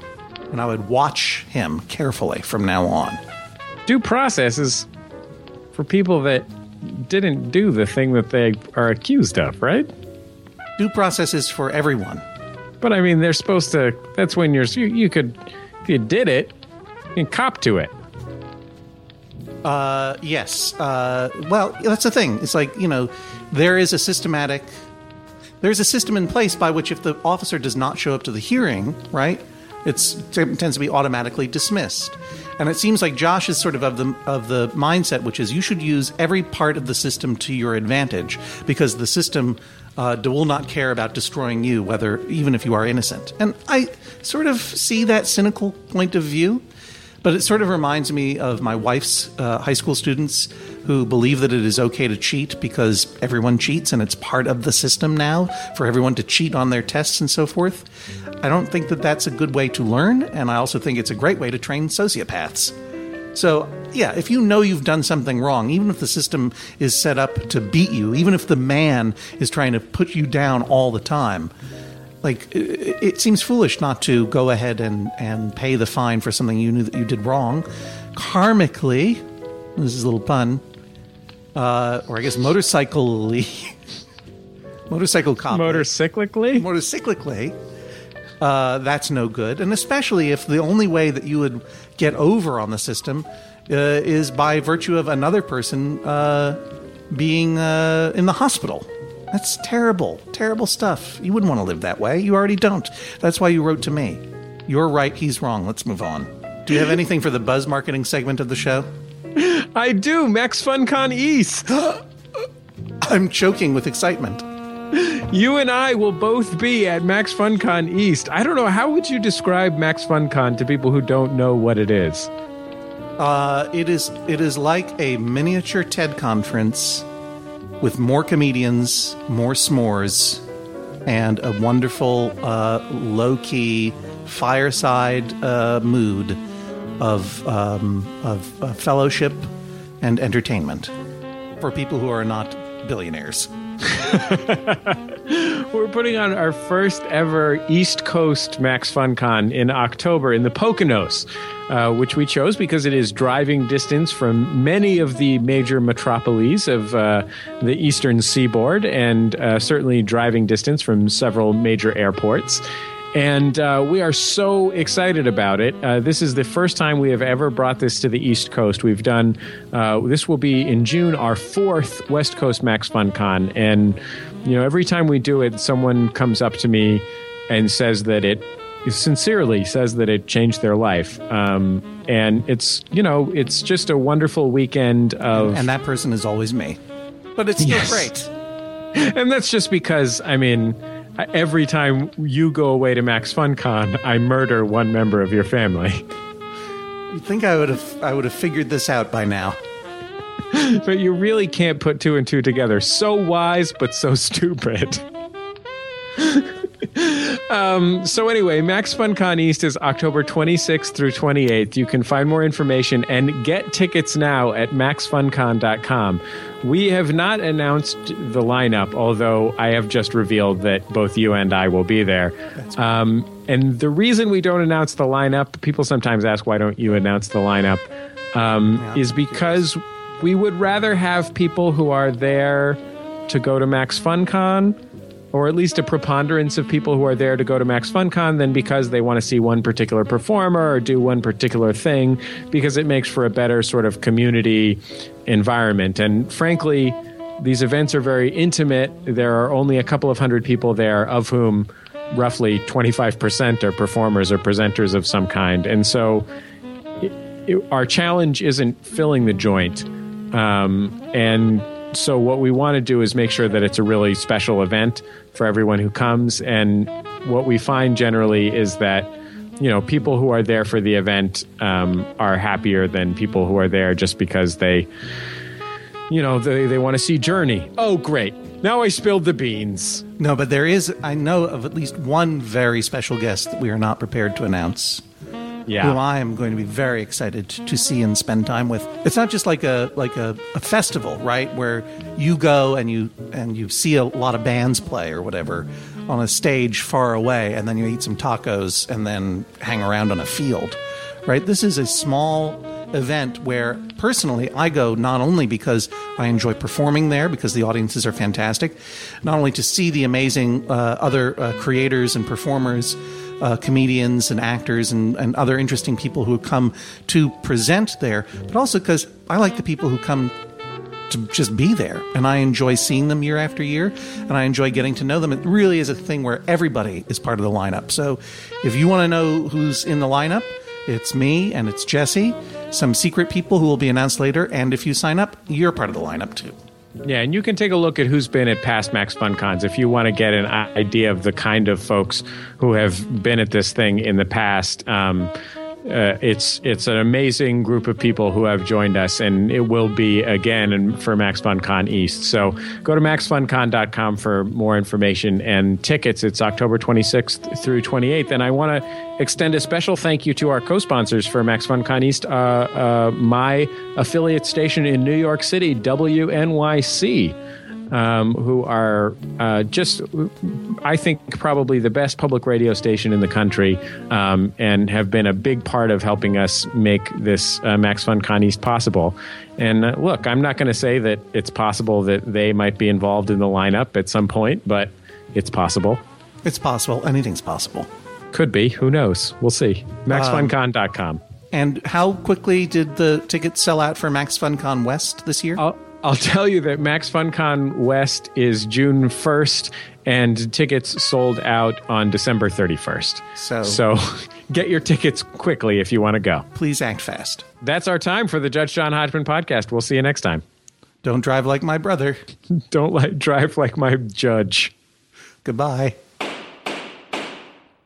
And I would watch him carefully from now on. Due process is for people that didn't do the thing that they are accused of, right? Due process is for everyone. But I mean, they're supposed to. That's when you're. You, you could, if you did it, can cop to it. Uh, yes. Uh, well, that's the thing. It's like you know, there is a systematic. There's a system in place by which if the officer does not show up to the hearing, right, it tends to be automatically dismissed. And it seems like Josh is sort of of the of the mindset, which is you should use every part of the system to your advantage because the system uh, will not care about destroying you, whether even if you are innocent. And I sort of see that cynical point of view. But it sort of reminds me of my wife's uh, high school students who believe that it is okay to cheat because everyone cheats and it's part of the system now for everyone to cheat on their tests and so forth. I don't think that that's a good way to learn, and I also think it's a great way to train sociopaths. So, yeah, if you know you've done something wrong, even if the system is set up to beat you, even if the man is trying to put you down all the time, like it, seems foolish not to go ahead and, and pay the fine for something you knew that you did wrong. Karmically, this is a little pun, uh, or I guess motorcyclically, [LAUGHS] motorcycle cop, Motorcyclically? motorcyclically, uh, that's no good. And especially if the only way that you would get over on the system uh, is by virtue of another person uh, being uh, in the hospital. That's terrible, terrible stuff. You wouldn't want to live that way. You already don't. That's why you wrote to me. You're right, he's wrong. Let's move on. Do you have anything for the buzz marketing segment of the show? I do. Max FunCon East. [GASPS] I'm choking with excitement. You and I will both be at Max FunCon East. I don't know how would you describe Max FunCon to people who don't know what it is. Uh, it is it is like a miniature TED conference with more comedians, more s'mores, and a wonderful uh, low key fireside uh, mood of um, of uh, fellowship and entertainment for people who are not billionaires. [LAUGHS] We're putting on our first ever East Coast Max FunCon in October in the Poconos, uh, which we chose because it is driving distance from many of the major metropolises of uh, the eastern seaboard and uh, certainly driving distance from several major airports. And uh, we are so excited about it. Uh, this is the first time we have ever brought this to the East Coast. We've done, uh, this will be in June, our fourth West Coast Max Fun Con. And, you know, every time we do it, someone comes up to me and says that it sincerely says that it changed their life. Um, and it's, you know, it's just a wonderful weekend of. And that person is always me. But it's still Yes. great. [LAUGHS] and that's just because I mean, every time you go away to Max FunCon, I murder one member of your family. You'd think I would have I would have figured this out by now. [LAUGHS] but you really can't put two and two together. So wise, but so stupid. [LAUGHS] um, so anyway, Max FunCon East is October 26th through 28th. You can find more information and get tickets now at maxfuncon.com. We have not announced the lineup, although I have just revealed that both you and I will be there. Um, and the reason we don't announce the lineup, people sometimes ask, why don't you announce the lineup? Um, is because we would rather have people who are there to go to Max FunCon, or at least a preponderance of people who are there to go to Max FunCon, than because they want to see one particular performer or do one particular thing, because it makes for a better sort of community environment. And frankly, these events are very intimate. There are only a couple of hundred people there, of whom roughly 25% are performers or presenters of some kind. And so it, it- our challenge isn't filling the joint. Um, and so what we want to do is make sure that it's a really special event for everyone who comes. And what we find generally is that you know people who are there for the event um, are happier than people who are there just because they you know they, they want to see journey oh great now i spilled the beans No, but there is I know of at least one very special guest that we are not prepared to announce. Yeah. Who I am going to be very excited to see and spend time with. It's not just like a like a, a festival, right? Where you go and you and you see a lot of bands play or whatever. on a stage far away, and then you eat some tacos and then hang around on a field, right? This is a small event where personally I go not only because I enjoy performing there because the audiences are fantastic, not only to see the amazing uh, other uh, creators and performers. Uh, comedians and actors and, and other interesting people who come to present there, but also because I like the people who come to just be there. And I enjoy seeing them year after year, and I enjoy getting to know them. It really is a thing where everybody is part of the lineup. So if you want to know who's in the lineup, it's me and it's Jesse, some secret people who will be announced later. And if you sign up, you're part of the lineup too. Yeah, and you can take a look at who's been at past Max Fun Cons if you want to get an idea of the kind of folks who have been at this thing in the past. Um, uh, it's it's an amazing group of people who have joined us, and it will be again for Max Fun Con East. So go to maxfuncon.com for more information and tickets. It's October 26th through 28th, and I want to extend a special thank you to our co-sponsors for Max Fun Con East, uh, uh, my affiliate station in New York City, WNYC um, who are uh, just, I think, probably the best public radio station in the country um, and have been a big part of helping us make this uh, Max Fun Con East possible. And uh, look, I'm not going to say that it's possible that they might be involved in the lineup at some point, but it's possible. It's possible. Anything's possible. Could be. Who knows? We'll see. MaxFunCon.com. And how quickly did the tickets sell out for Max FunCon West this year? I'll, I'll tell you that Max FunCon West is June 1st, and tickets sold out on December 31st. So, so [LAUGHS] get your tickets quickly if you want to go. Please act fast. That's our time for the Judge John Hodgman podcast. We'll see you next time. Don't drive like my brother. [LAUGHS] Don't like drive like my judge. Goodbye.